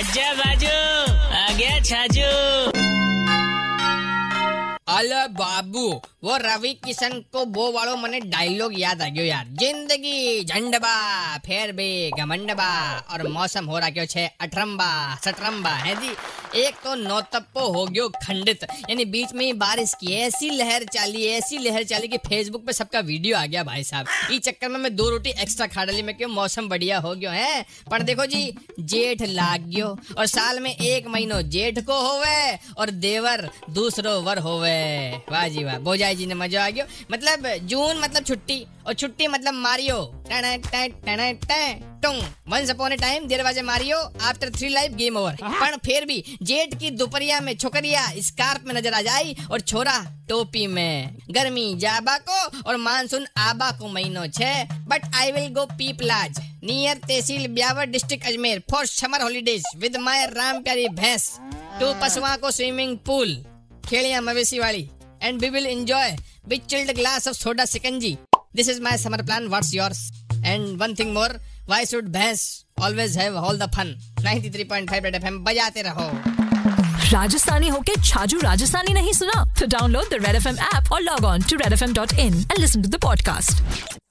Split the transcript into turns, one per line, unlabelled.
आजा बाजू आ गया छाजू
અલે બાબુ वो रवि किशन को वो वालों મને डायलॉग याद आ गयो यार जिंदगी झंडबा फेर बे घमंडबा और मौसम हो रहा क्यों छे? अठरम्बा सटरम्बा है जी। एक तो नौतप्पो हो गयो खंडित। यानी बीच में ही बारिश की, ऐसी लहर चाली, ऐसी लहर चाली कि फेसबुक पे सबका वीडियो आ गया भाई साहब। इस चक्कर में मैं दो रोटी एक्स्ट्रा खा डाली, मैं क्यों मौसम बढ़िया हो गयो, है? पर देखो जी, जेठ लाग गयो और साल में एक महीनो जेठ को होवे और देवर दूसरो वर होवे। वाह जी वाह बोजाई जी ने मज़ा आ गयो। मतलब जून मतलब छुट्टी और छुट्टी मतलब Mario. Once upon a time there was Mario after three life game over पर फिर भी जेठ की दोपहरिया में छोकरिया स्कार्फ में नज़र आ जाई और छोरा टोपी में। गर्मी जाबा को और मानसून आबा को महीनो छे। But I will go Piplaj near tehsil Beawar district Ajmer for summer holidays with my Ram Pyari bhains to पशुआ को स्विमिंग पूल खेलिया मवेशी वाली। And we will enjoy with chilled glass of soda sikanji. This is my summer plan. What's yours? And one thing more, why should Bhans always have all the fun? 93.5 Red FM बजाते रहो
राजस्थानी होके छाजू राजस्थानी नहीं सुना तो download the red F M app और log on to red F M dot in and listen to the podcast